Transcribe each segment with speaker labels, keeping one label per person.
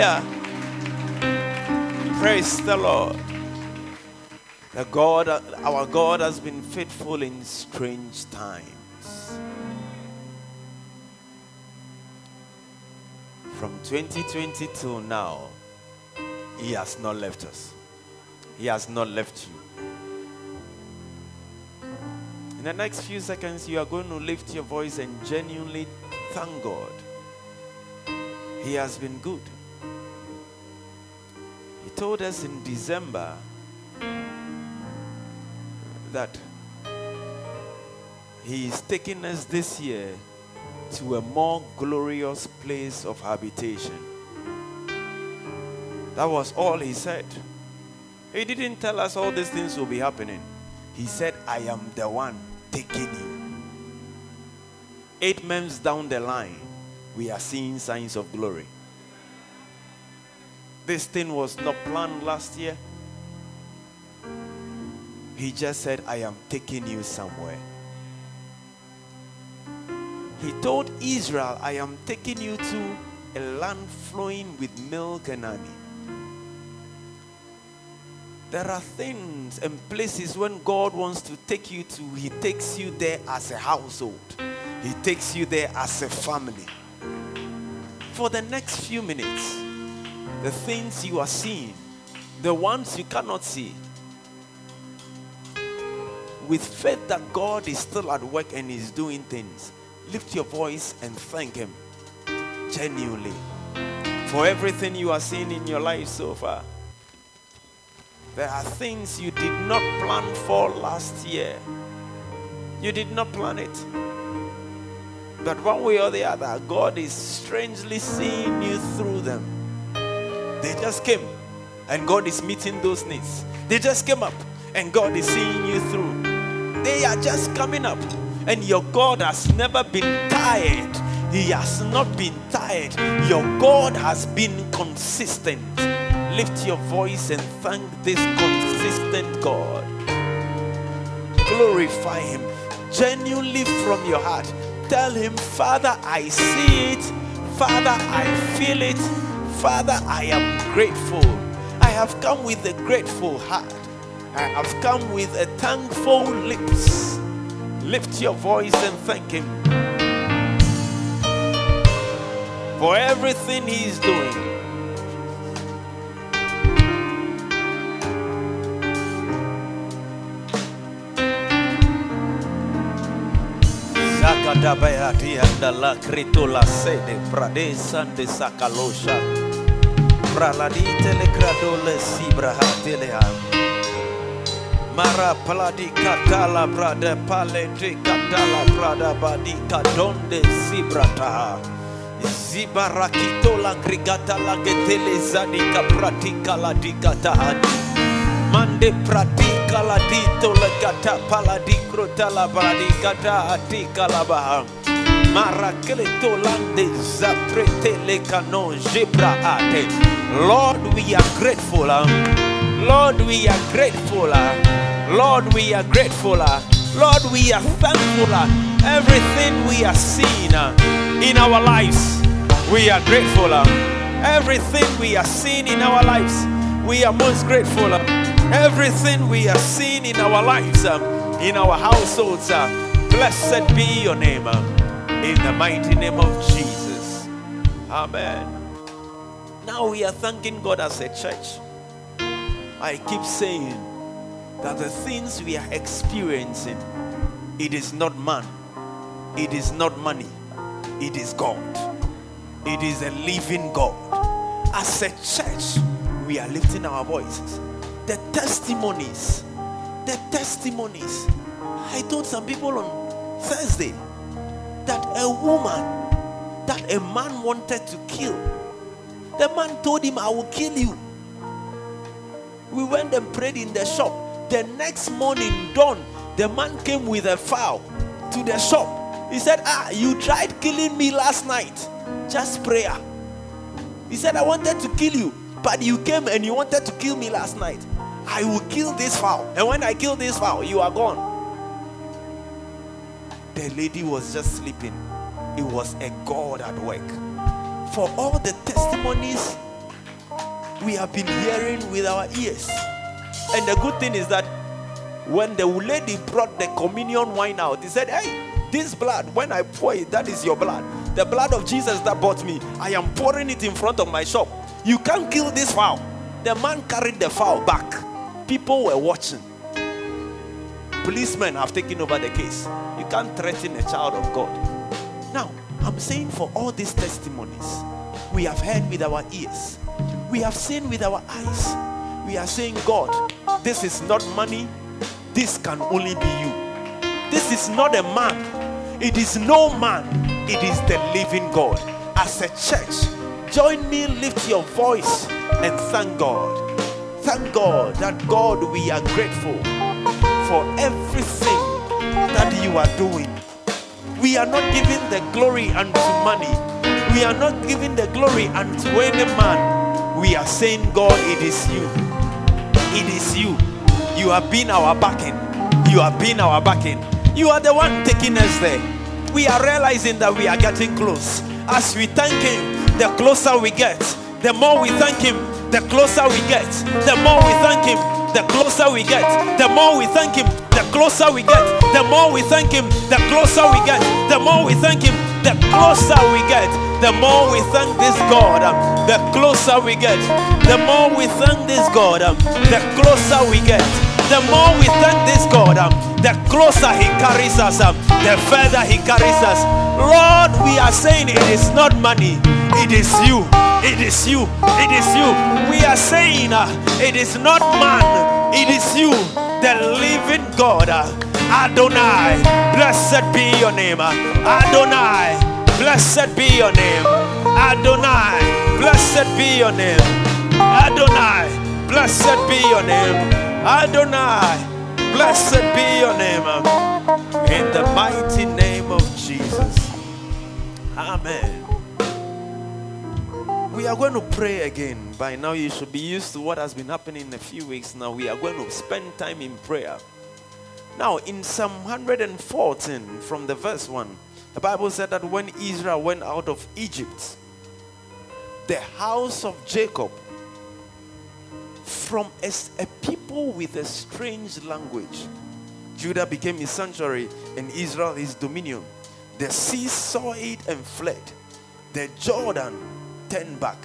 Speaker 1: Hallelujah. Praise the Lord. The God, our God has been faithful in strange times. From 2020 till now, He has not left us. He has not left you. In the next few seconds, you are going to lift your voice and genuinely thank God. He has been good. Told us in December that He is taking us this year to a more glorious place of habitation. That was all He said. He didn't tell us all these things will be happening. He said, I am the one taking you. Eight months down the line, we are seeing signs of glory. This thing was not planned last year. He just said, I am taking you somewhere. He told Israel, I am taking you to a land flowing with milk and honey. There are things and places when God wants to take you to, He takes you there as a household, He takes you there as a family. For the next few minutes, the things you are seeing, the ones you cannot see, with faith that God is still at work and is doing things, lift your voice and thank Him genuinely for everything you are seeing in your life so far. There are things you did not plan for last year. You did not plan it. But one way or the other, God is strangely seeing you through them. They just came and God is meeting those needs. They just came up and God is seeing you through. They are just coming up and your God has never been tired. He has not been tired. Your God has been consistent. Lift your voice and thank this consistent God. Glorify Him genuinely from your heart. Tell Him, Father, I see it. Father, I feel it. Father, I am grateful. I have come with a grateful heart. I have come with a thankful lips. Lift your voice and thank Him for everything He is doing. Zakadabayati and la critola sede de sakalosha. praladi telegradole si brahateleam Mara paladi katala brada palete katala brada badi kadonde si brataha Zibarakito la grigata la getele zadika pratika la dikatahadi Mande pratika la dito la gata paladi krota la baladi gata atika la Lord, we are grateful. uh. Lord, we are grateful. uh. Lord, we are grateful. uh. Lord, we are thankful. Everything we are seeing in our lives, we are grateful. Everything we are seeing in our lives, we are most grateful. Everything we are seeing in our lives, in our households, blessed be your name. In the mighty name of Jesus. Amen. Now we are thanking God as a church. I keep saying that the things we are experiencing, it is not man, it is not money, it is God. It is a living God. As a church, we are lifting our voices. The testimonies, the testimonies. I told some people on Thursday that a woman that a man wanted to kill, the man told him, I will kill you. We went and prayed in the shop. The next morning, dawn, the man came with a fowl to the shop. He said, Ah, you tried killing me last night. Just prayer. He said, I wanted to kill you, but you came and you wanted to kill me last night. I will kill this fowl. And when I kill this fowl, you are gone. The lady was just sleeping. It was a God at work. For all the testimonies we have been hearing with our ears. And the good thing is that when the lady brought the communion wine out, he said, Hey, this blood, when I pour it, that is your blood. The blood of Jesus that bought me, I am pouring it in front of my shop. You can't kill this fowl. The man carried the fowl back. People were watching. Policemen have taken over the case. You can't threaten a child of God. Now, I'm saying for all these testimonies, we have heard with our ears, we have seen with our eyes. We are saying, God, this is not money, this can only be you. This is not a man, it is no man, it is the living God. As a church, join me, lift your voice, and thank God. Thank God that God, we are grateful for everything that you are doing. We are not giving the glory unto money, we are not giving the glory unto any man. We are saying, God, it is you. It is you. You have been our backing. You have been our backing. You are the one taking us there. We are realizing that we are getting close. As we thank Him, the closer we get. The more we thank Him, the closer we get. The more we thank Him, the closer we get. The more we thank Him, the closer we get. The more we thank Him, the closer we get. The more we thank Him, the closer we get. The more we thank this God, um, the closer we get. The more we thank this God, um, the closer we get. The more we thank this God, um, the closer He carries us, the further He carries us. Lord, we are saying it is not money, it is you. It is you. It is you. We are saying uh, it is not man, it is you, the living God. Adonai, blessed be your name. Adonai, blessed be your name. Adonai, blessed be your name. Adonai, blessed be your name. Adonai, blessed be your name. In the mighty name of Jesus. Amen. We are going to pray again. By now, you should be used to what has been happening in a few weeks now. We are going to spend time in prayer. Now, in Psalm 114, from the verse 1, the Bible said that when Israel went out of Egypt, the house of Jacob, from a, a people with a strange language, Judah became his sanctuary and Israel his dominion. The sea saw it and fled. The Jordan turned back.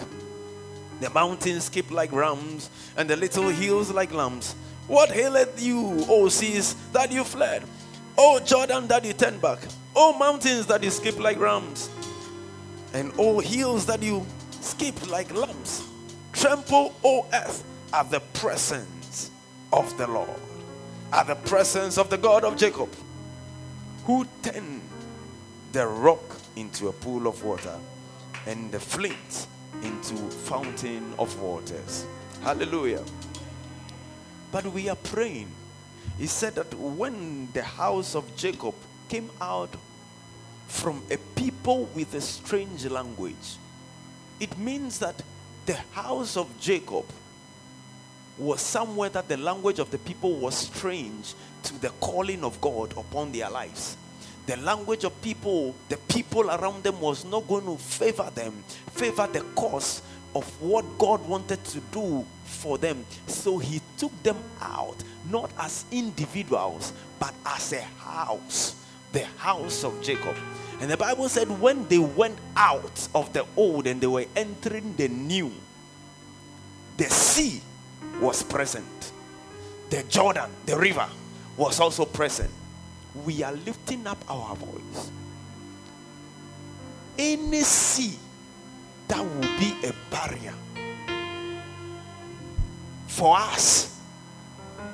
Speaker 1: The mountains skipped like rams, and the little hills like lambs. What aileth you, O seas, that you fled? O Jordan, that you turned back? O mountains, that you skip like rams? And O hills, that you skip like lambs? Tremble, O earth, at the presence of the Lord, at the presence of the God of Jacob, who turned the rock into a pool of water and the flint into fountain of waters. Hallelujah. But we are praying. He said that when the house of Jacob came out from a people with a strange language, it means that the house of Jacob was somewhere that the language of the people was strange to the calling of God upon their lives. The language of people, the people around them was not going to favor them, favor the cause of what God wanted to do for them. So he took them out, not as individuals, but as a house, the house of Jacob. And the Bible said when they went out of the old and they were entering the new, the sea was present. The Jordan, the river, was also present. We are lifting up our voice. Any sea that will be a barrier for us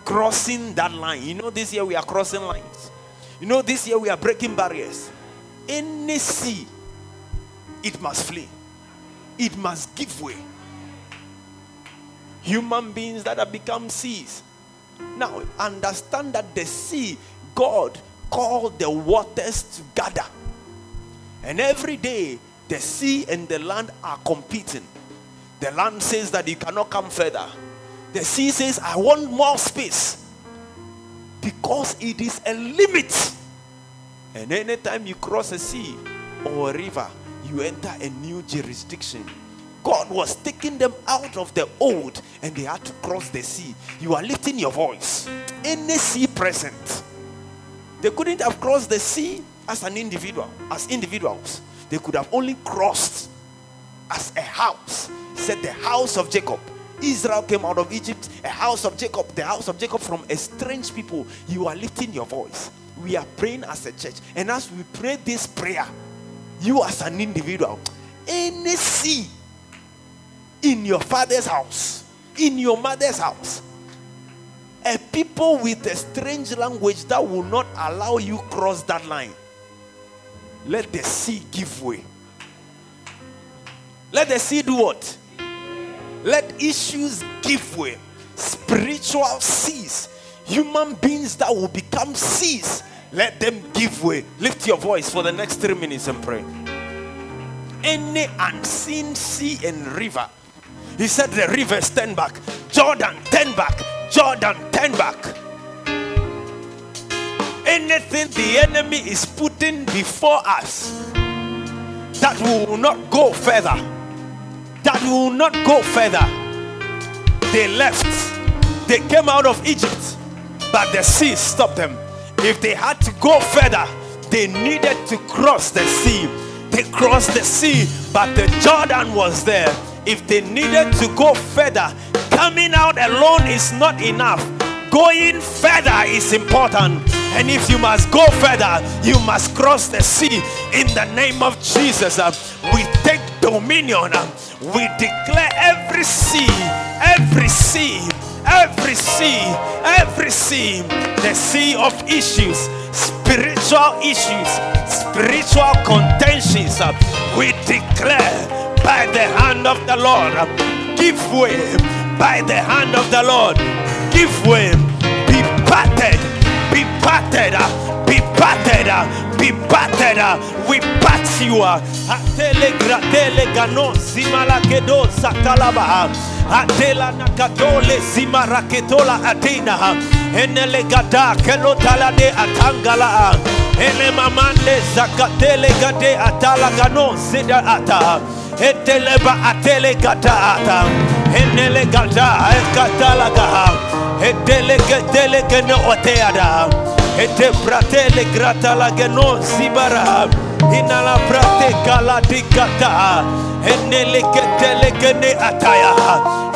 Speaker 1: crossing that line. You know, this year we are crossing lines. You know, this year we are breaking barriers. Any sea, it must flee, it must give way. Human beings that have become seas. Now, understand that the sea, God called the waters to gather. And every day, the sea and the land are competing. The land says that you cannot come further. The sea says, I want more space. Because it is a limit. And anytime you cross a sea or a river, you enter a new jurisdiction. God was taking them out of the old and they had to cross the sea. You are lifting your voice. Any sea present. They couldn't have crossed the sea as an individual, as individuals. They could have only crossed as a house. Said the house of Jacob. Israel came out of Egypt, a house of Jacob, the house of Jacob from a strange people. You are lifting your voice. We are praying as a church. And as we pray this prayer, you as an individual, any sea in your father's house, in your mother's house, a people with a strange language that will not allow you cross that line. Let the sea give way. Let the sea do what? Let issues give way. Spiritual seas human beings that will become seas let them give way. Lift your voice for the next three minutes and pray. Any unseen sea and river. He said the rivers turn back. Jordan turn back jordan turn back. Anything the enemy is putting before us that will not go further that will not go further. They left. They came out of egypt but the sea stopped them. If they had to go further they needed to cross the sea. They crossed the sea but the jordan was there. If they needed to go further coming out alone is not enough. Going further is important. And if you must go further you must cross the sea. In the name of jesus uh, we take dominion. Uh, we declare every sea every sea every sea every sea. The sea of issues spiritual issues spiritual contentions uh, we declare by the hand of the lord. Give way by the hand of the lord. Give way. Be parted. Be parted. Be parted. Be parted. We part you. Atele gratele gano simala kedo satalaba. Atela nakatole simaraketola atina. Enele gada kelo talade atangala. Ele mamande zakatele gade atala gano sida ata eteleba atele gata enele oteada ete pratele inala prate ataya.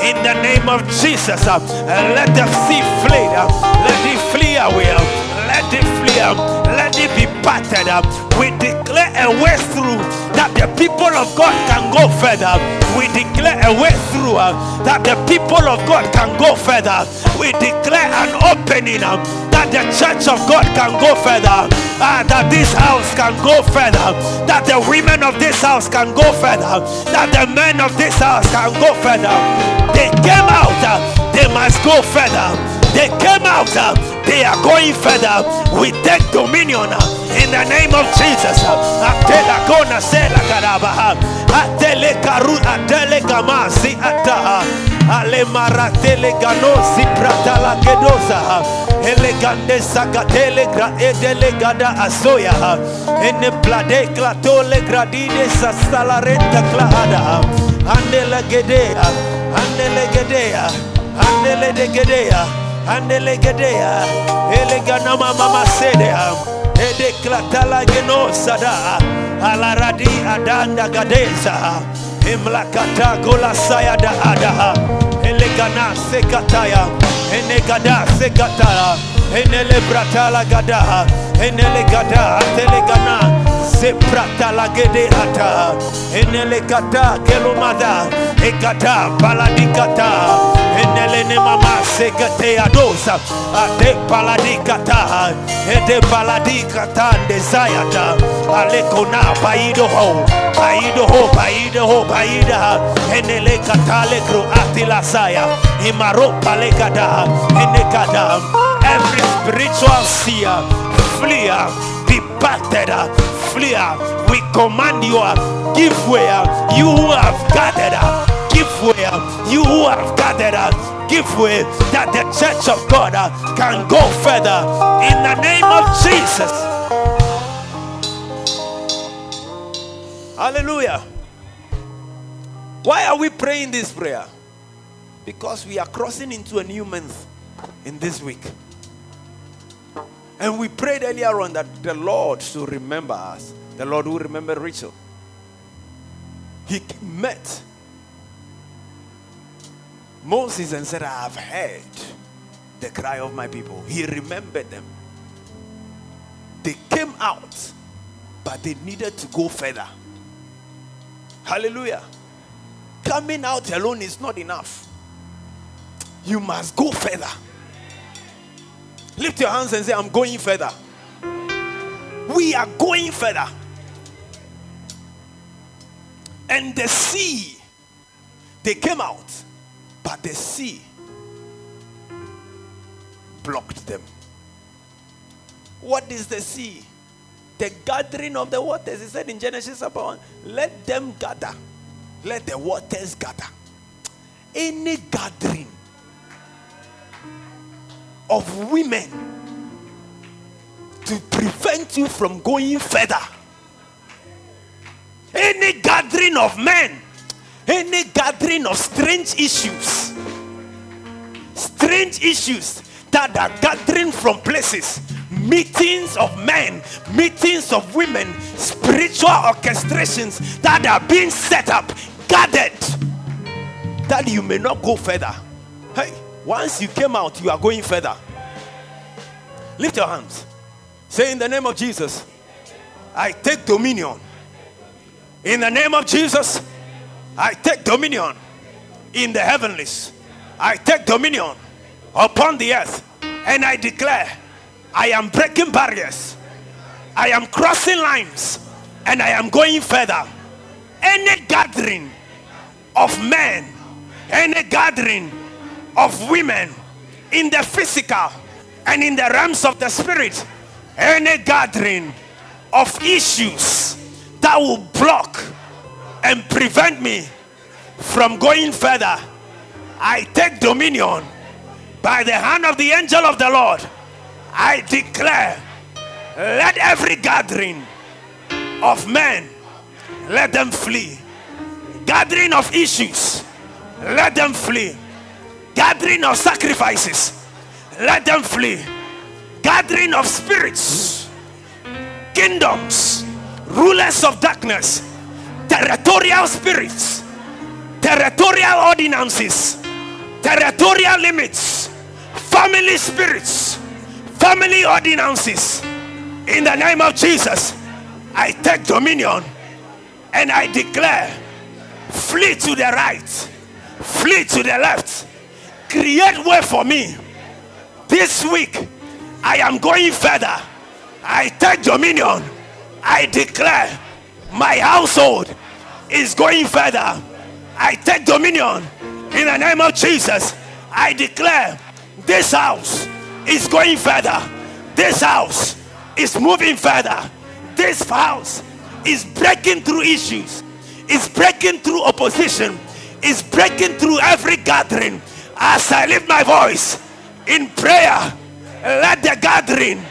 Speaker 1: In the name of Jesus uh, let the sea flee uh, let it flee away uh, let it flee let it be parted uh, we declare a way through that the people of God can go further we declare a way through uh, that the people of God can go further we declare an opening uh, that the church of God can go further, uh, that this house can go further, that the women of this house can go further, that the men of this house can go further. They came out, uh, they must go further. They came out, uh, they are going further. We take dominion uh, in the name of Jesus. uh, Atela kona sela karabaha. Uh, atele karu atele gamasi ataha. Uh, ale maratele ganosi pratala gedosa. Uh, Elegande sakatele gra edele gada asoya. Ene plade klatole gradide sastala renta klaada. Andele gedea. Andele gedea. Andele de gedea. Andele gedea. Elegana mama sedea. Ede klatala genosada. Alaradi adanda gadeza. Imlakata gola sayada adaha. Elegana sekataya. Enegada sekataya. Enele bratala gadaha. Enele gada atelegana. Seprata la gede ata. Enele kata kelomada. Ekata baladikata. Enele ne mama segate adosa. Ate baladikata. Ede baladikata desayata. Alekona baido ho. Baido ho, baido ho, baida. Enele katale kro atila saya. Imaro palekada. Enekada. Every spiritual seer, fleer, be parted, uh, flee. We command you, uh, give way, uh, you who have gathered, uh, give way, you who have gathered, give way, that the church of God can go further in the name of Jesus. Hallelujah. Why are we praying this prayer? Because we are crossing into a new month in this week. And we prayed earlier on that the Lord should remember us. The Lord will remember Rachel. He met Moses and said, I have heard the cry of my people. He remembered them. They came out, but they needed to go further. Hallelujah. Coming out alone is not enough. You must go further. Lift your hands and say, I'm going further. We are going further. And the sea, they came out, but the sea blocked them. What is the sea? The gathering of the waters. He said in Genesis chapter 1, let them gather, let the waters gather. Any gathering of women to prevent you from going further. Any gathering of men, any gathering of strange issues, strange issues that are gathering from places, meetings of men, meetings of women, spiritual orchestrations that are being set up, gathered, that you may not go further. Hey, once you came out, you are going further. Lift your hands. Say, In the name of Jesus, I take dominion. In the name of Jesus, I take dominion in the heavenlies. I take dominion upon the earth. And I declare, I am breaking barriers. I am crossing lines. And I am going further. Any gathering of men, any gathering of women in the physical and in the realms of the spirit, any gathering of issues that will block and prevent me from going further, I take dominion by the hand of the angel of the Lord. I declare, let every gathering of men let them flee. Gathering of issues, let them flee. Gathering of sacrifices, let them flee. Gathering of spirits, kingdoms, rulers of darkness, territorial spirits, territorial ordinances, territorial limits, family spirits, family ordinances. In the name of Jesus, I take dominion and I declare flee to the right, flee to the left, create way for me. This week, I am going further. I take dominion. I declare my household is going further. I take dominion in the name of Jesus. I declare this house is going further. This house is moving further. This house is breaking through issues, is breaking through opposition, is breaking through every gathering. As I lift my voice in prayer, let the gathering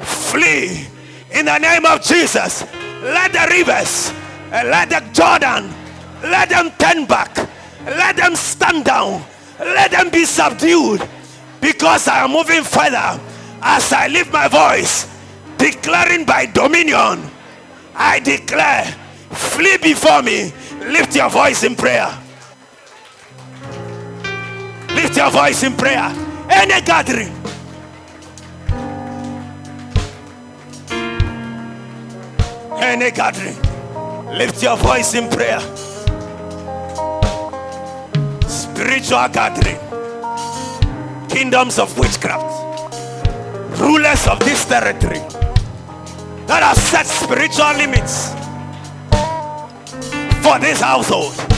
Speaker 1: flee in the name of Jesus. Let the rivers, let the Jordan, let them turn back, let them stand down, let them be subdued because I am moving further as I lift my voice, declaring by dominion. I declare, flee before me. Lift your voice in prayer. Lift your voice in prayer. Any gathering. Any gathering. Lift your voice in prayer. Spiritual gathering. Kingdoms of witchcraft. Rulers of this territory that have set spiritual limits for this household.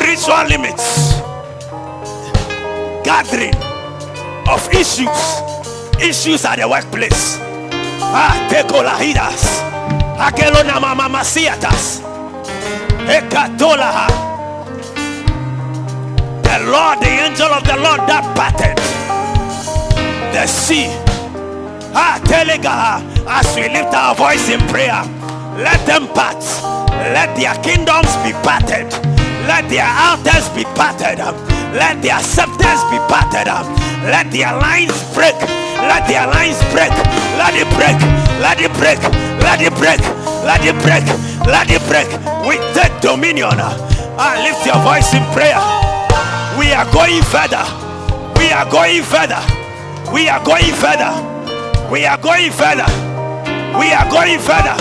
Speaker 1: Spiritual limits, gathering of issues, issues at the workplace. Ah, tekolahidas, akelona mamamasiatas, ekatolaha. The Lord, the angel of the Lord that parted the sea Ah, Telega, as we lift our voice in prayer, let them part, Let their kingdoms be parted. Let their altars be parted. Let their scepters be parted. Let their lines break. Let their lines break. Let it break. Let it break. Let it break. Let it break. Let it break. We take dominion. Ah, lift your voice in prayer. We are going further. We are going further. We are going further. We are going further. We are going further.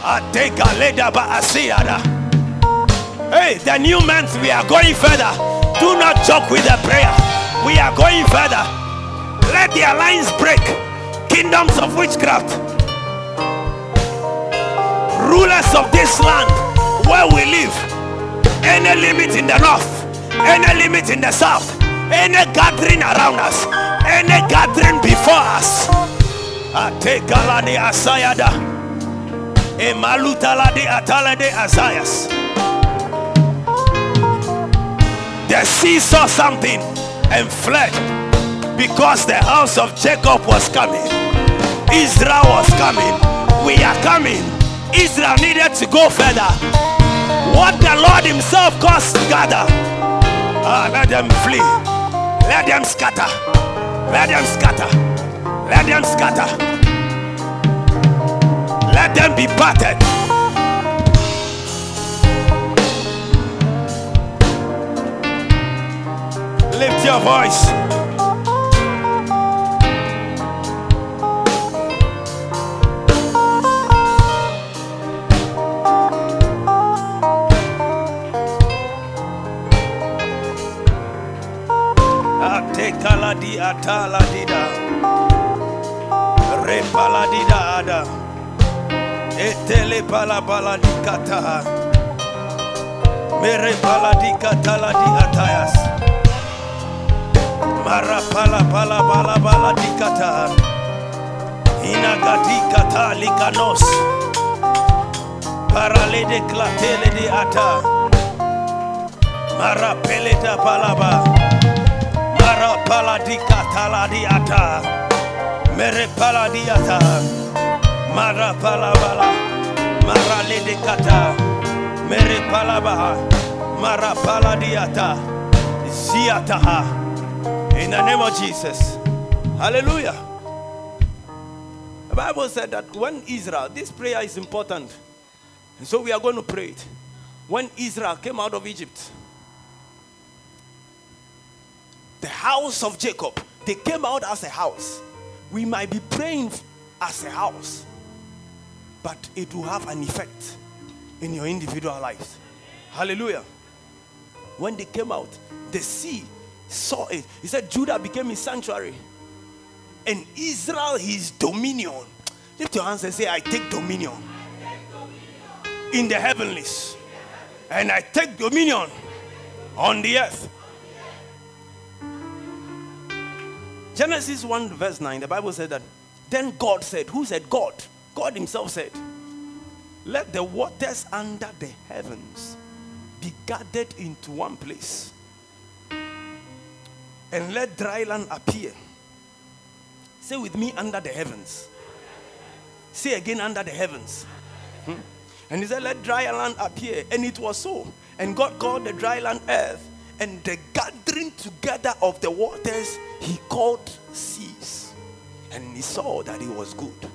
Speaker 1: Ateka leda ba asiada. Hey, the new month we are going further. Do not joke with the prayer. We are going further. Let the alliance break. Kingdoms of witchcraft. Rulers of this land where we live. Any limit in the north, any limit in the south, any gathering around us, any gathering before us. Atekalani asayada. Emalutalade atalade asayas. The sea saw something and fled because the house of Jacob was coming. Israel was coming. We are coming. Israel needed to go further. What the Lord Himself caused gather. Ah, let them flee. Let them scatter. Let them scatter. Let them scatter. Let them be parted. Lift your voice. Atekala di atala dida. Repala dida ada. Etele. Mere pala di katala di atayas. Mara pala pala pala pala di kata. Inagadi kata likanos. Parale de klatele di ata. Mara pele da palaba. Mara pala di katala di ata. Mere pala di ata. Mara pala pala. Mara le de kata. Mere pala baha. Mara pala di ata. Ziataha. In the name of Jesus. Hallelujah. The Bible said that when Israel, this prayer is important. And so we are going to pray it. When Israel came out of Egypt, the house of Jacob, they came out as a house. We might be praying as a house, but it will have an effect in your individual lives. Hallelujah. When they came out, the sea saw it. He said, Judah became his sanctuary, and Israel his dominion. Lift your hands and say, I take dominion in the heavenlies, and I take dominion on the earth. Genesis 1, verse 9, the Bible said that then God said, Who said God? God Himself said, Let the waters under the heavens be gathered into one place, and let dry land appear. Say with me, under the heavens. Say again, under the heavens. Hmm? And he said, Let dry land appear. And it was so. And God called the dry land earth. And the gathering together of the waters he called seas. And he saw that it was good.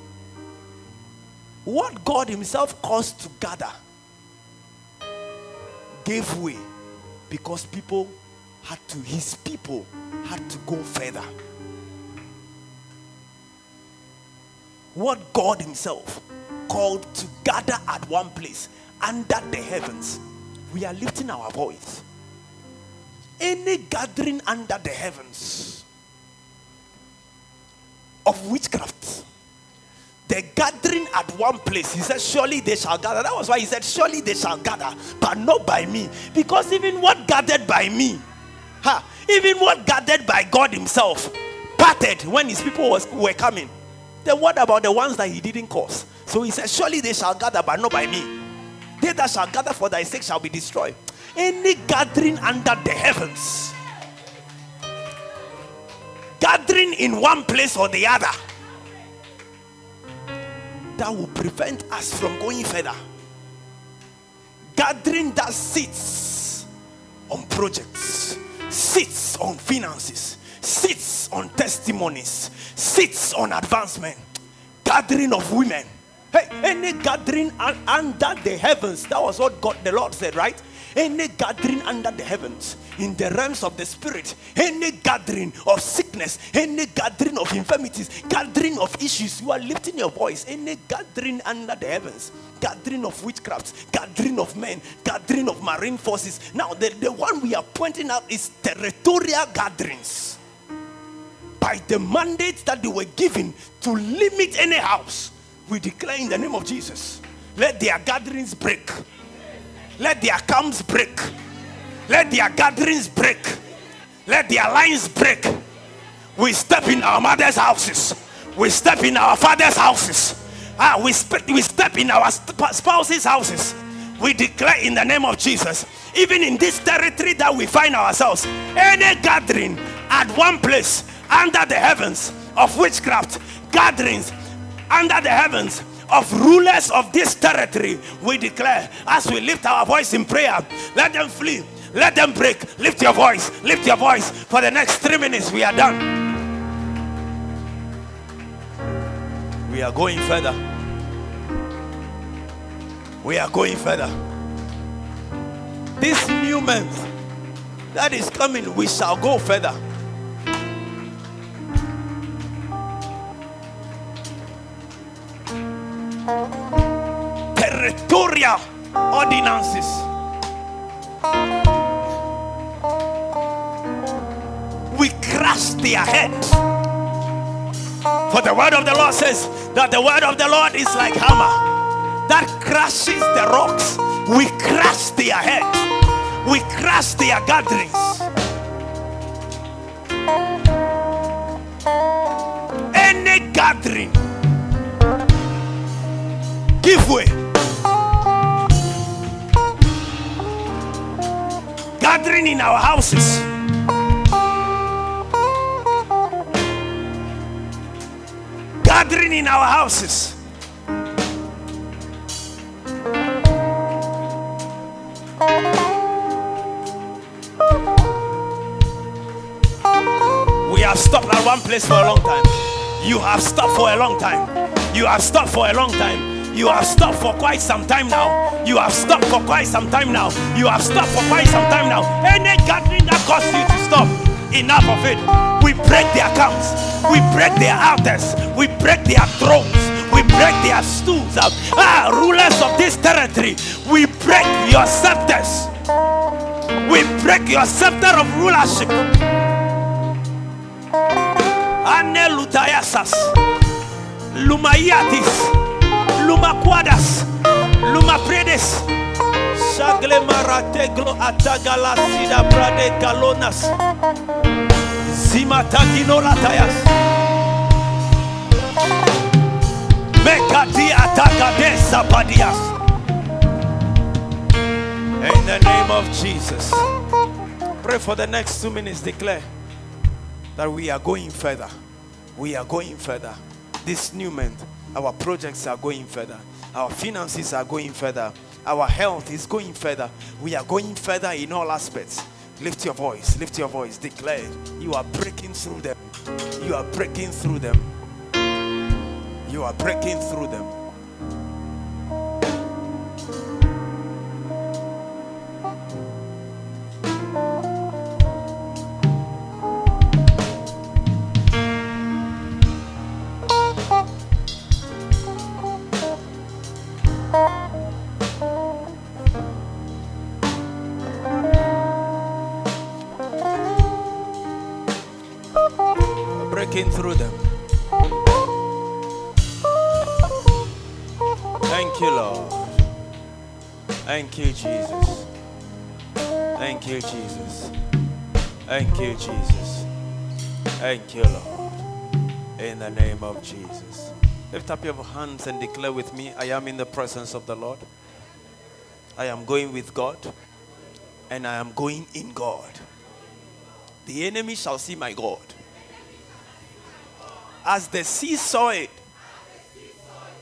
Speaker 1: What God himself caused to gather gave way because people had to, his people had to go further. What God himself called to gather at one place under the heavens, we are lifting our voice. Any gathering under the heavens of witchcraft, the gathering at one place, he said, Surely they shall gather. That was why he said, Surely they shall gather, but not by me. Because even what gathered by me, ha, even what gathered by God Himself, parted when His people was, were coming. Then what about the ones that He didn't cause? So he said, Surely they shall gather, but not by me. They that shall gather for thy sake shall be destroyed. Any gathering under the heavens, gathering in one place or the other, that will prevent us from going further. gathering that sits on projects, sits on finances, sits on testimonies, sits on advancement, gathering of women. Hey, any gathering under the heavens, that was what God the Lord said, right? any gathering under the heavens in the realms of the spirit, any gathering of sickness, any gathering of infirmities, gathering of issues, you are lifting your voice, any gathering under the heavens, gathering of witchcrafts, gathering of men, gathering of marine forces. Now, the, the one we are pointing out is territorial gatherings. By the mandate that they were given to limit any house, we declare in the name of Jesus, let their gatherings break let their camps break. Let their gatherings break. Let their lines break. We step in our mother's houses. We step in our father's houses. Ah, we, spe- we step in our spouse's houses. We declare in the name of Jesus, even in this territory that we find ourselves, any gathering at one place under the heavens of witchcraft, gatherings under the heavens of rulers of this territory, we declare as we lift our voice in prayer, let them flee, let them break. Lift your voice, lift your voice. For the next three minutes, we are done. We are going further. We are going further. This new month that is coming, we shall go further. territorial ordinances. We crush their heads. For the word of the Lord says that the word of the Lord is like hammer that crushes the rocks. We crush their heads. We crush their gatherings. Any gathering give way. Gathering in our houses. In our houses. We have stopped at one place for a long time. You have stopped for a long time. You have stopped for a long time. You have stopped for quite some time now. You have stopped for quite some time now. You have stopped for quite some time now. Any gathering that caused you to stop, enough of it. We break their camps. We break their altars. We break their thrones. We break their stools. Ah, rulers of this territory. We break your scepters. We break your scepter of rulership. Ane lutayasas. Lumayatis. Luma Quadas, Luma Predes, Shagle Marateglo Atagala Sida Brade Galonas, Zimataginola Tayas, Mekati Atagade Sabadias. In the name of Jesus, pray for the next two minutes. Declare that we are going further. We are going further. This new month our projects are going further. Our finances are going further. Our health is going further. We are going further in all aspects. Lift your voice. Lift your voice. Declare you are breaking through them. You are breaking through them. You are breaking through them. Thank you, Jesus. Thank you, Lord. In the name of Jesus. Lift up your hands and declare with me I am in the presence of the Lord. I am going with God. And I am going in God. The enemy shall see my God. As the sea saw it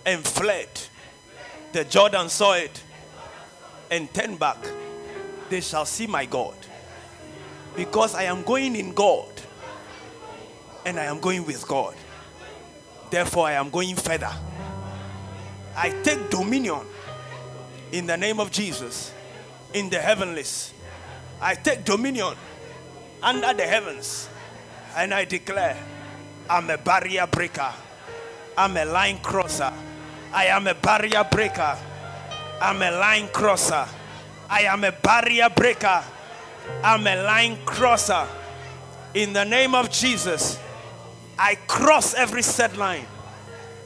Speaker 1: and fled, the Jordan saw it and turned back, they shall see my God. Because I am going in God and I am going with God. Therefore, I am going further. I take dominion in the name of Jesus in the heavenlies. I take dominion under the heavens and I declare I'm a barrier breaker. I'm a line crosser. I am a barrier breaker. I'm a line crosser. I am a barrier breaker. I'm a line crosser. In the name of Jesus, I cross every set line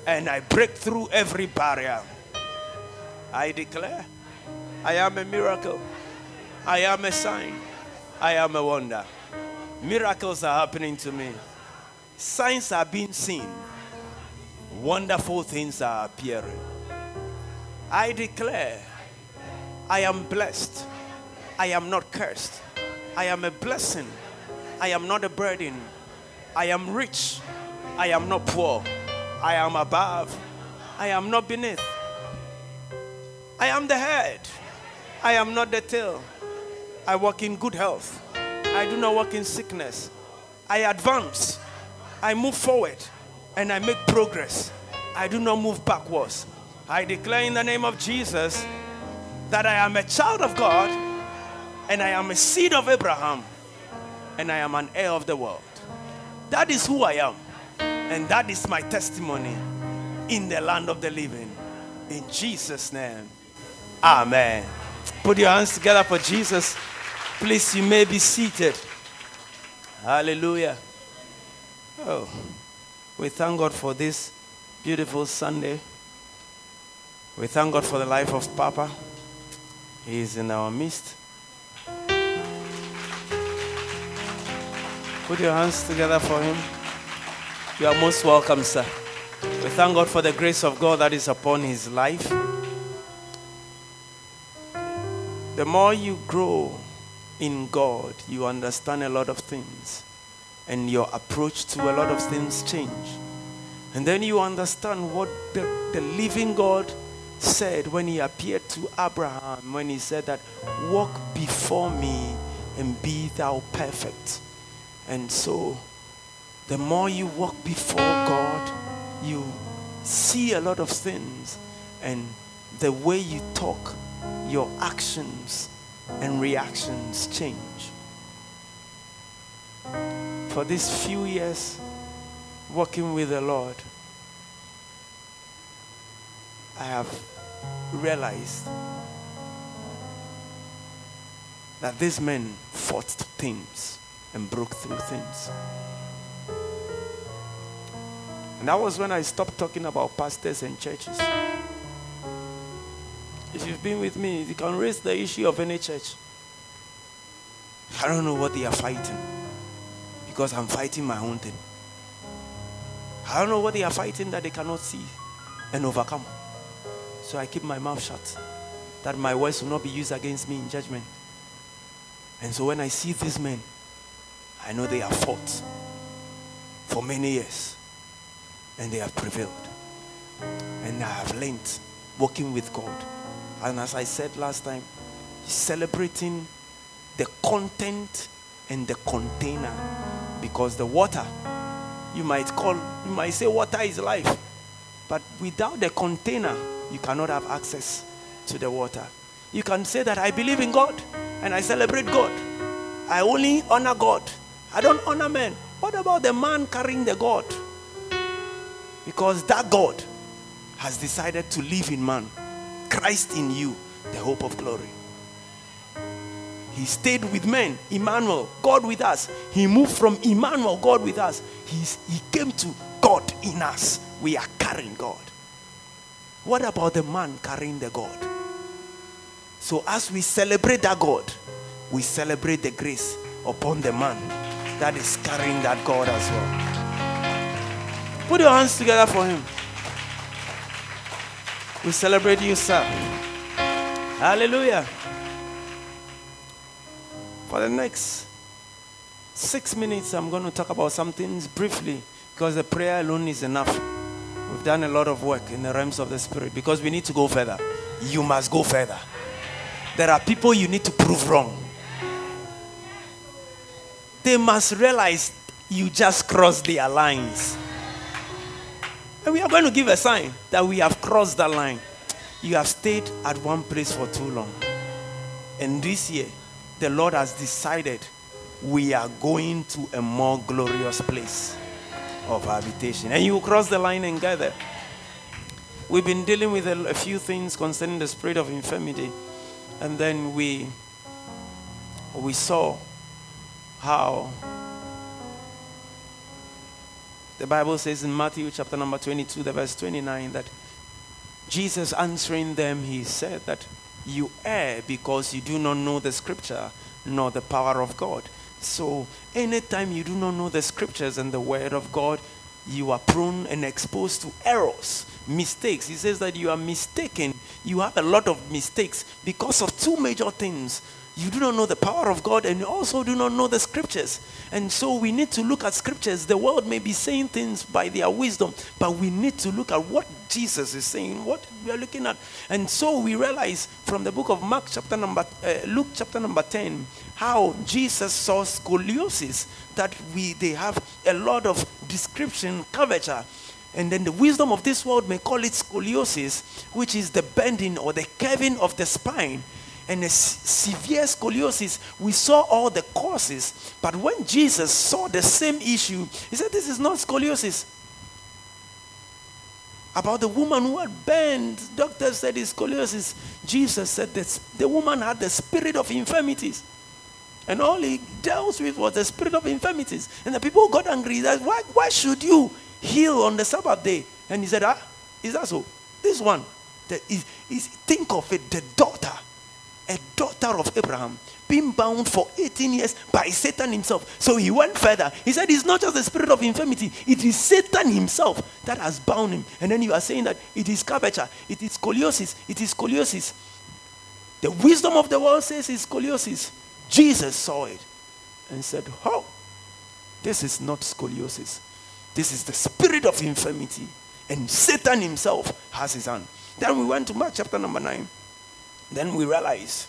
Speaker 1: and I break through every barrier. I declare I am a miracle. I am a sign. I am a wonder. Miracles are happening to me. Signs are being seen. Wonderful things are appearing. I declare I am blessed. I am not cursed. I am a blessing. I am not a burden. I am rich. I am not poor. I am above. I am not beneath. I am the head. I am not the tail. I walk in good health. I do not walk in sickness. I advance. I move forward and I make progress. I do not move backwards. I declare in the name of Jesus that I am a child of God and I am a seed of Abraham and I am an heir of the world. That is who I am. And that is my testimony in the land of the living. In Jesus' name. Amen. Put your hands together for Jesus. Please, you may be seated. Hallelujah. Oh, we thank God for this beautiful Sunday. We thank God for the life of Papa. He is in our midst. Put your hands together for him. You are most welcome, sir. We thank God for the grace of God that is upon his life. The more you grow in God, you understand a lot of things, and your approach to a lot of things change. And then you understand what the, the living God said when he appeared to Abraham, when he said that, Walk before me and be thou perfect. And so, the more you walk before God, you see a lot of things, and the way you talk, your actions and reactions change. For these few years working with the Lord, I have realized that these men fought things and broke through things. And that was when I stopped talking about pastors and churches. If you've been with me, you can raise the issue of any church. I don't know what they are fighting because I'm fighting my own thing. I don't know what they are fighting that they cannot see and overcome. So I keep my mouth shut that my words will not be used against me in judgment. And so when I see these men, I know they have fought for many years and they have prevailed. And I have learned working with God. And as I said last time, celebrating the content and the container. Because the water you might call you might say water is life. But without the container you cannot have access to the water. You can say that i believe in god and i celebrate god. I only honor god i don't honor men what about the man carrying the god because that god has decided to live in man christ in you the hope of glory he stayed with men, Emmanuel, God with us. He moved from Emmanuel, God with us. He's, he came to God in us. We are carrying God. What about the man carrying the God? So, as we celebrate that God, we celebrate the grace upon the man that is carrying that God as well. Put your hands together for him. We celebrate you, sir. Hallelujah. For the next six minutes, I'm going to talk about some things briefly because the prayer alone is enough. We've done a lot of work in the realms of the spirit because we need to go further. You must go further. There are people you need to prove wrong. They must realize you just crossed their lines. And we are going to give a sign that we have crossed the line. You have stayed at one place for too long. And this year, the Lord has decided we are going to a more glorious place of habitation. And you cross the line and get there. We've been dealing with a, a few things concerning the spirit of infirmity. And then we we saw how the Bible says in Matthew chapter number 22, the verse 29, that Jesus answering them, he said that you err because you do not know the scripture nor the power of God. So, anytime you do not know the scriptures and the word of God, you are prone and exposed to errors, mistakes. He says that you are mistaken. You have a lot of mistakes because of two major things you do not know the power of God and you also do not know the scriptures. And so we need to look at scriptures. The world may be saying things by their wisdom, but we need to look at what Jesus is saying, what we are looking at. And so we realize from the book of Mark, chapter number, uh, Luke, chapter number 10, how Jesus saw scoliosis, that we they have a lot of description, curvature. And then the wisdom of this world may call it scoliosis, which is the bending or the curving of the spine and a severe scoliosis, we saw all the causes. But when Jesus saw the same issue, he said, This is not scoliosis. About the woman who had bent, doctors said it's scoliosis. Jesus said that the woman had the spirit of infirmities. And all he dealt with was the spirit of infirmities. And the people got angry. Said, why, why should you heal on the Sabbath day? And he said, Ah, is that so? This one, the, is, is, think of it, the daughter a daughter of Abraham, being bound for 18 years by Satan himself. So he went further. He said, It's not just the spirit of infirmity, it is Satan himself that has bound him. And then you are saying that it is curvature, it is scoliosis, it is scoliosis. The wisdom of the world says it's scoliosis. Jesus saw it and said, Oh, this is not scoliosis. This is the spirit of infirmity. And Satan himself has his hand. Then we went to Mark chapter number 9. Then we realize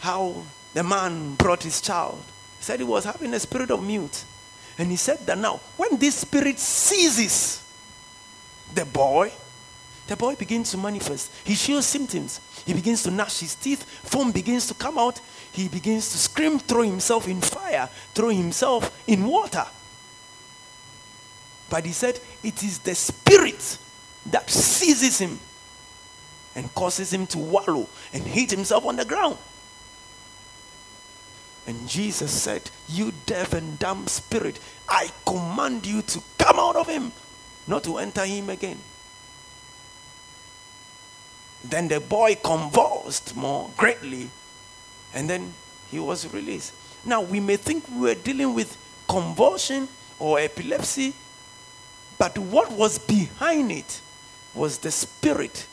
Speaker 1: how the man brought his child. He said he was having a spirit of mute. And he said that now, when this spirit seizes the boy, the boy begins to manifest. He shows symptoms. He begins to gnash his teeth. Foam begins to come out. He begins to scream, throw himself in fire, throw himself in water. But he said, it is the spirit that seizes him and causes him to wallow and hit himself on the ground. And Jesus said, You deaf and dumb spirit, I command you to come out of him, not to enter him again. Then the boy convulsed more greatly, and then he was released. Now, we may think we were dealing with convulsion or epilepsy, but what was behind it was the spirit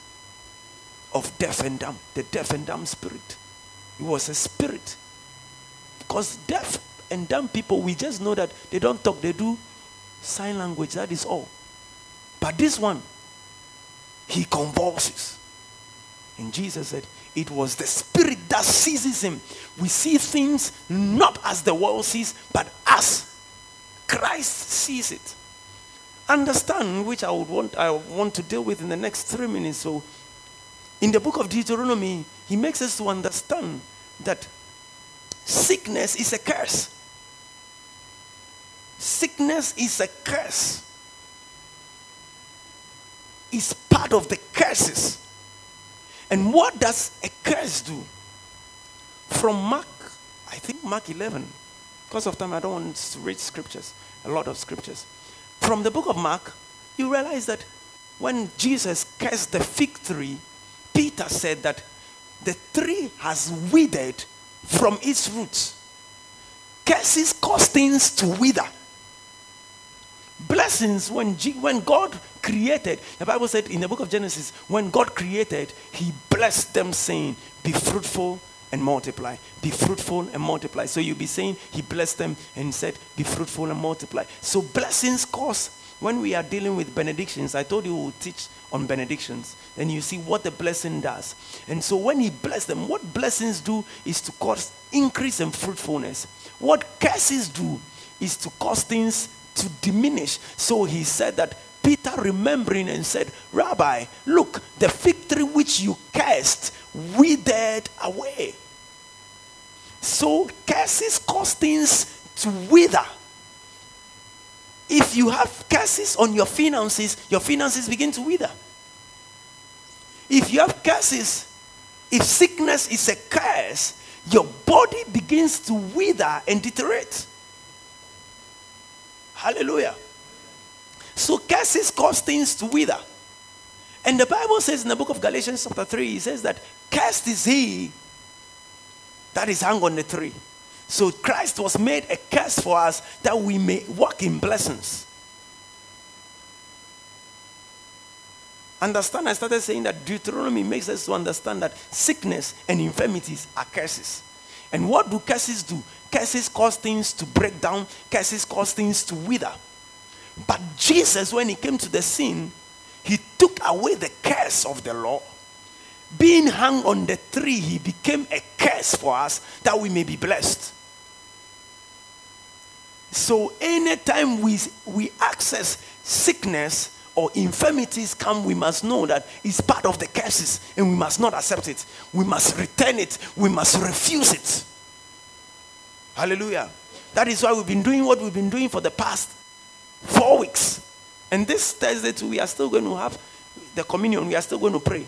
Speaker 1: of deaf and dumb, the deaf and dumb spirit. It was a spirit. Because deaf and dumb people, we just know that they don't talk, they do sign language, that is all. But this one, he convulses. And Jesus said, It was the spirit that seizes him. We see things not as the world sees, but as Christ sees it. Understand, which I would want I want to deal with in the next three minutes. So in the book of Deuteronomy, he makes us to understand that sickness is a curse. Sickness is a curse. It's part of the curses. And what does a curse do? From Mark, I think Mark 11, because of time, I don't want to read scriptures, a lot of scriptures. From the book of Mark, you realize that when Jesus cursed the fig tree, Peter said that the tree has withered from its roots. Curses cause things to wither. Blessings, when, G- when God created, the Bible said in the book of Genesis, when God created, He blessed them, saying, Be fruitful and multiply. Be fruitful and multiply. So you'll be saying, He blessed them and said, Be fruitful and multiply. So blessings cause when we are dealing with benedictions, I told you we'll teach on benedictions. Then you see what the blessing does. And so when he bless them, what blessings do is to cause increase in fruitfulness. What curses do is to cause things to diminish. So he said that Peter remembering and said, Rabbi, look, the fig tree which you cursed withered away. So curses cause things to wither. If you have curses on your finances, your finances begin to wither. If you have curses, if sickness is a curse, your body begins to wither and deteriorate. Hallelujah. So curses cause things to wither. And the Bible says in the book of Galatians, chapter 3, it says that cursed is he that is hung on the tree. So Christ was made a curse for us that we may walk in blessings. Understand, I started saying that Deuteronomy makes us to understand that sickness and infirmities are curses. And what do curses do? Curses cause things to break down, curses cause things to wither. But Jesus, when he came to the scene, he took away the curse of the law being hung on the tree, he became a curse for us that we may be blessed. So anytime we, we access sickness or infirmities come, we must know that it's part of the curses and we must not accept it. We must return it. We must refuse it. Hallelujah. That is why we've been doing what we've been doing for the past four weeks. And this Thursday too, we are still going to have the communion. We are still going to pray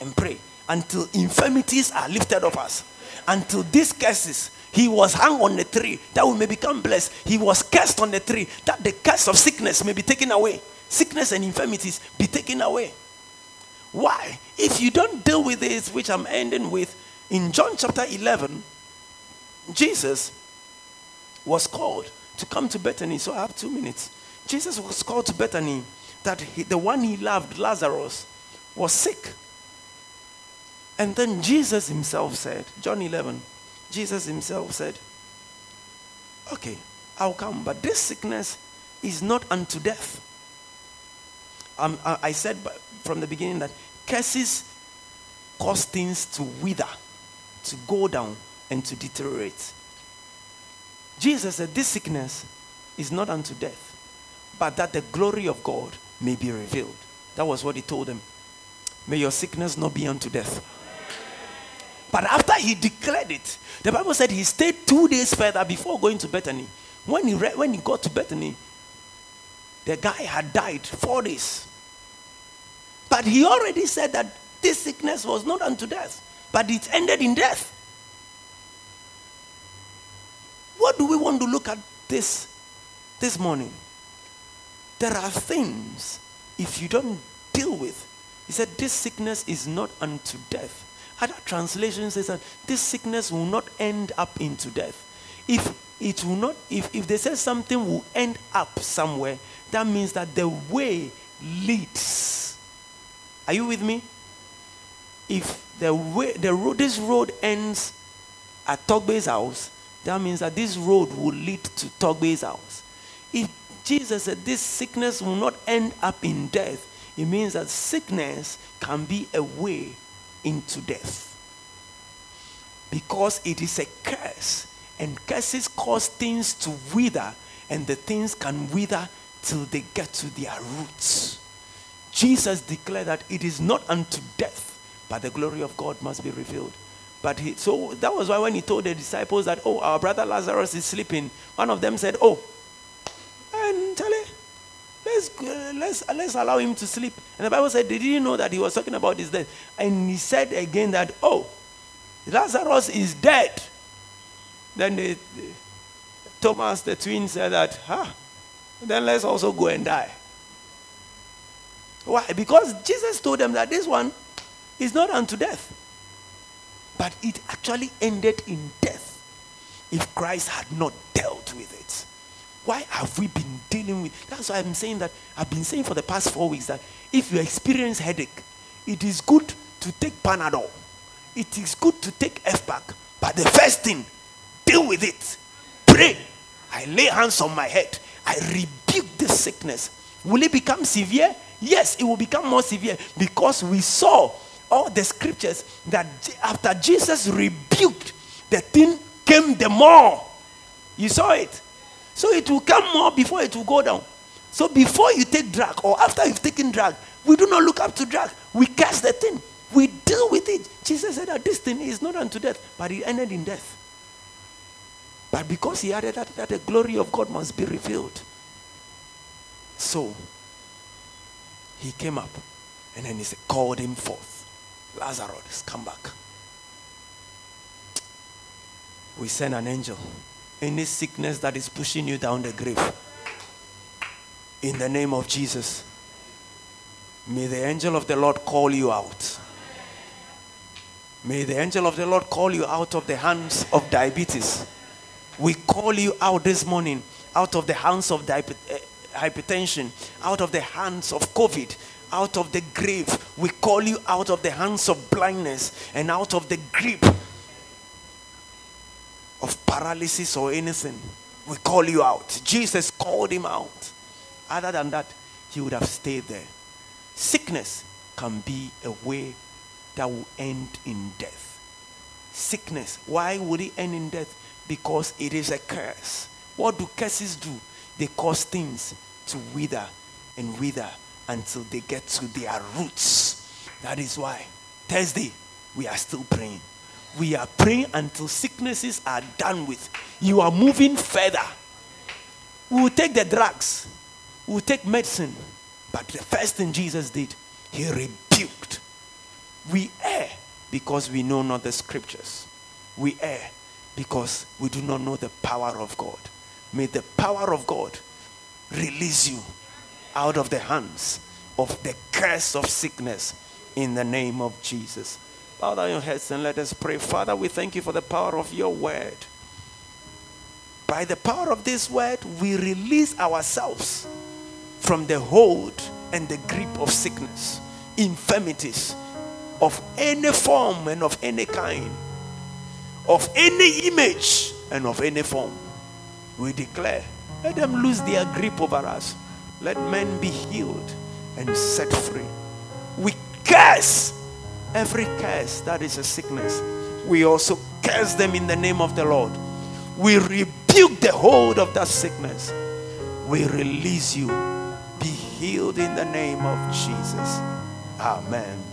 Speaker 1: and pray until infirmities are lifted off us. Until these curses he was hung on the tree that we may become blessed. He was cursed on the tree that the curse of sickness may be taken away. Sickness and infirmities be taken away. Why? If you don't deal with this, which I'm ending with, in John chapter 11, Jesus was called to come to Bethany. So I have two minutes. Jesus was called to Bethany that he, the one he loved, Lazarus, was sick. And then Jesus himself said, John 11, Jesus himself said, Okay, I'll come, but this sickness is not unto death. Um, I said from the beginning that curses cause things to wither, to go down, and to deteriorate. Jesus said, This sickness is not unto death, but that the glory of God may be revealed. That was what he told them. May your sickness not be unto death. But after he declared it, the Bible said he stayed two days further before going to Bethany. When he, when he got to Bethany, the guy had died four days. But he already said that this sickness was not unto death, but it ended in death. What do we want to look at this this morning? There are things, if you don't deal with, he said, this sickness is not unto death other translation says that this sickness will not end up into death. If it will not, if, if they say something will end up somewhere, that means that the way leads. Are you with me? If the way the road this road ends at Togbe's house, that means that this road will lead to Togbe's house. If Jesus said this sickness will not end up in death, it means that sickness can be a way into death. Because it is a curse, and curses cause things to wither, and the things can wither till they get to their roots. Jesus declared that it is not unto death, but the glory of God must be revealed. But he, so that was why when he told the disciples that, oh, our brother Lazarus is sleeping, one of them said, oh, and tell Let's, let's, let's allow him to sleep. And the Bible said they didn't know that he was talking about his death. And he said again that, oh, Lazarus is dead. Then they, they, Thomas, the twin, said that, huh, then let's also go and die. Why? Because Jesus told them that this one is not unto death. But it actually ended in death if Christ had not dealt with it. Why have we been dealing with? That's why I'm saying that I've been saying for the past four weeks that if you experience headache, it is good to take Panadol. It is good to take Efpac. But the first thing, deal with it. Pray. I lay hands on my head. I rebuke rebuke the sickness. Will it become severe? Yes, it will become more severe because we saw all the scriptures that after Jesus rebuked, the thing came the more. You saw it. So it will come more before it will go down. So before you take drug or after you've taken drug, we do not look up to drug. We cast the thing. We deal with it. Jesus said that this thing is not unto death, but it ended in death. But because he added that, that the glory of God must be revealed. So he came up and then he said, called him forth. Lazarus, come back. We send an angel. Any sickness that is pushing you down the grave, in the name of Jesus, may the angel of the Lord call you out. May the angel of the Lord call you out of the hands of diabetes. We call you out this morning out of the hands of eh, hypertension, out of the hands of COVID, out of the grave. We call you out of the hands of blindness and out of the grip of paralysis or anything. We call you out. Jesus called him out. Other than that, he would have stayed there. Sickness can be a way that will end in death. Sickness, why would it end in death? Because it is a curse. What do curses do? They cause things to wither and wither until they get to their roots. That is why Thursday we are still praying. We are praying until sicknesses are done with. You are moving further. We will take the drugs, we will take medicine. But the first thing Jesus did, he rebuked. We err because we know not the scriptures. We err because we do not know the power of God. May the power of God release you out of the hands of the curse of sickness in the name of Jesus. Bow down your heads and let us pray. Father, we thank you for the power of your word. By the power of this word, we release ourselves from the hold and the grip of sickness, infirmities of any form and of any kind, of any image and of any form. We declare, let them lose their grip over us. Let men be healed and set free. We curse every curse that is a sickness. We also curse them in the name of the Lord. We rebuke the hold of that sickness. We release you. Be healed in the name of Jesus. Amen.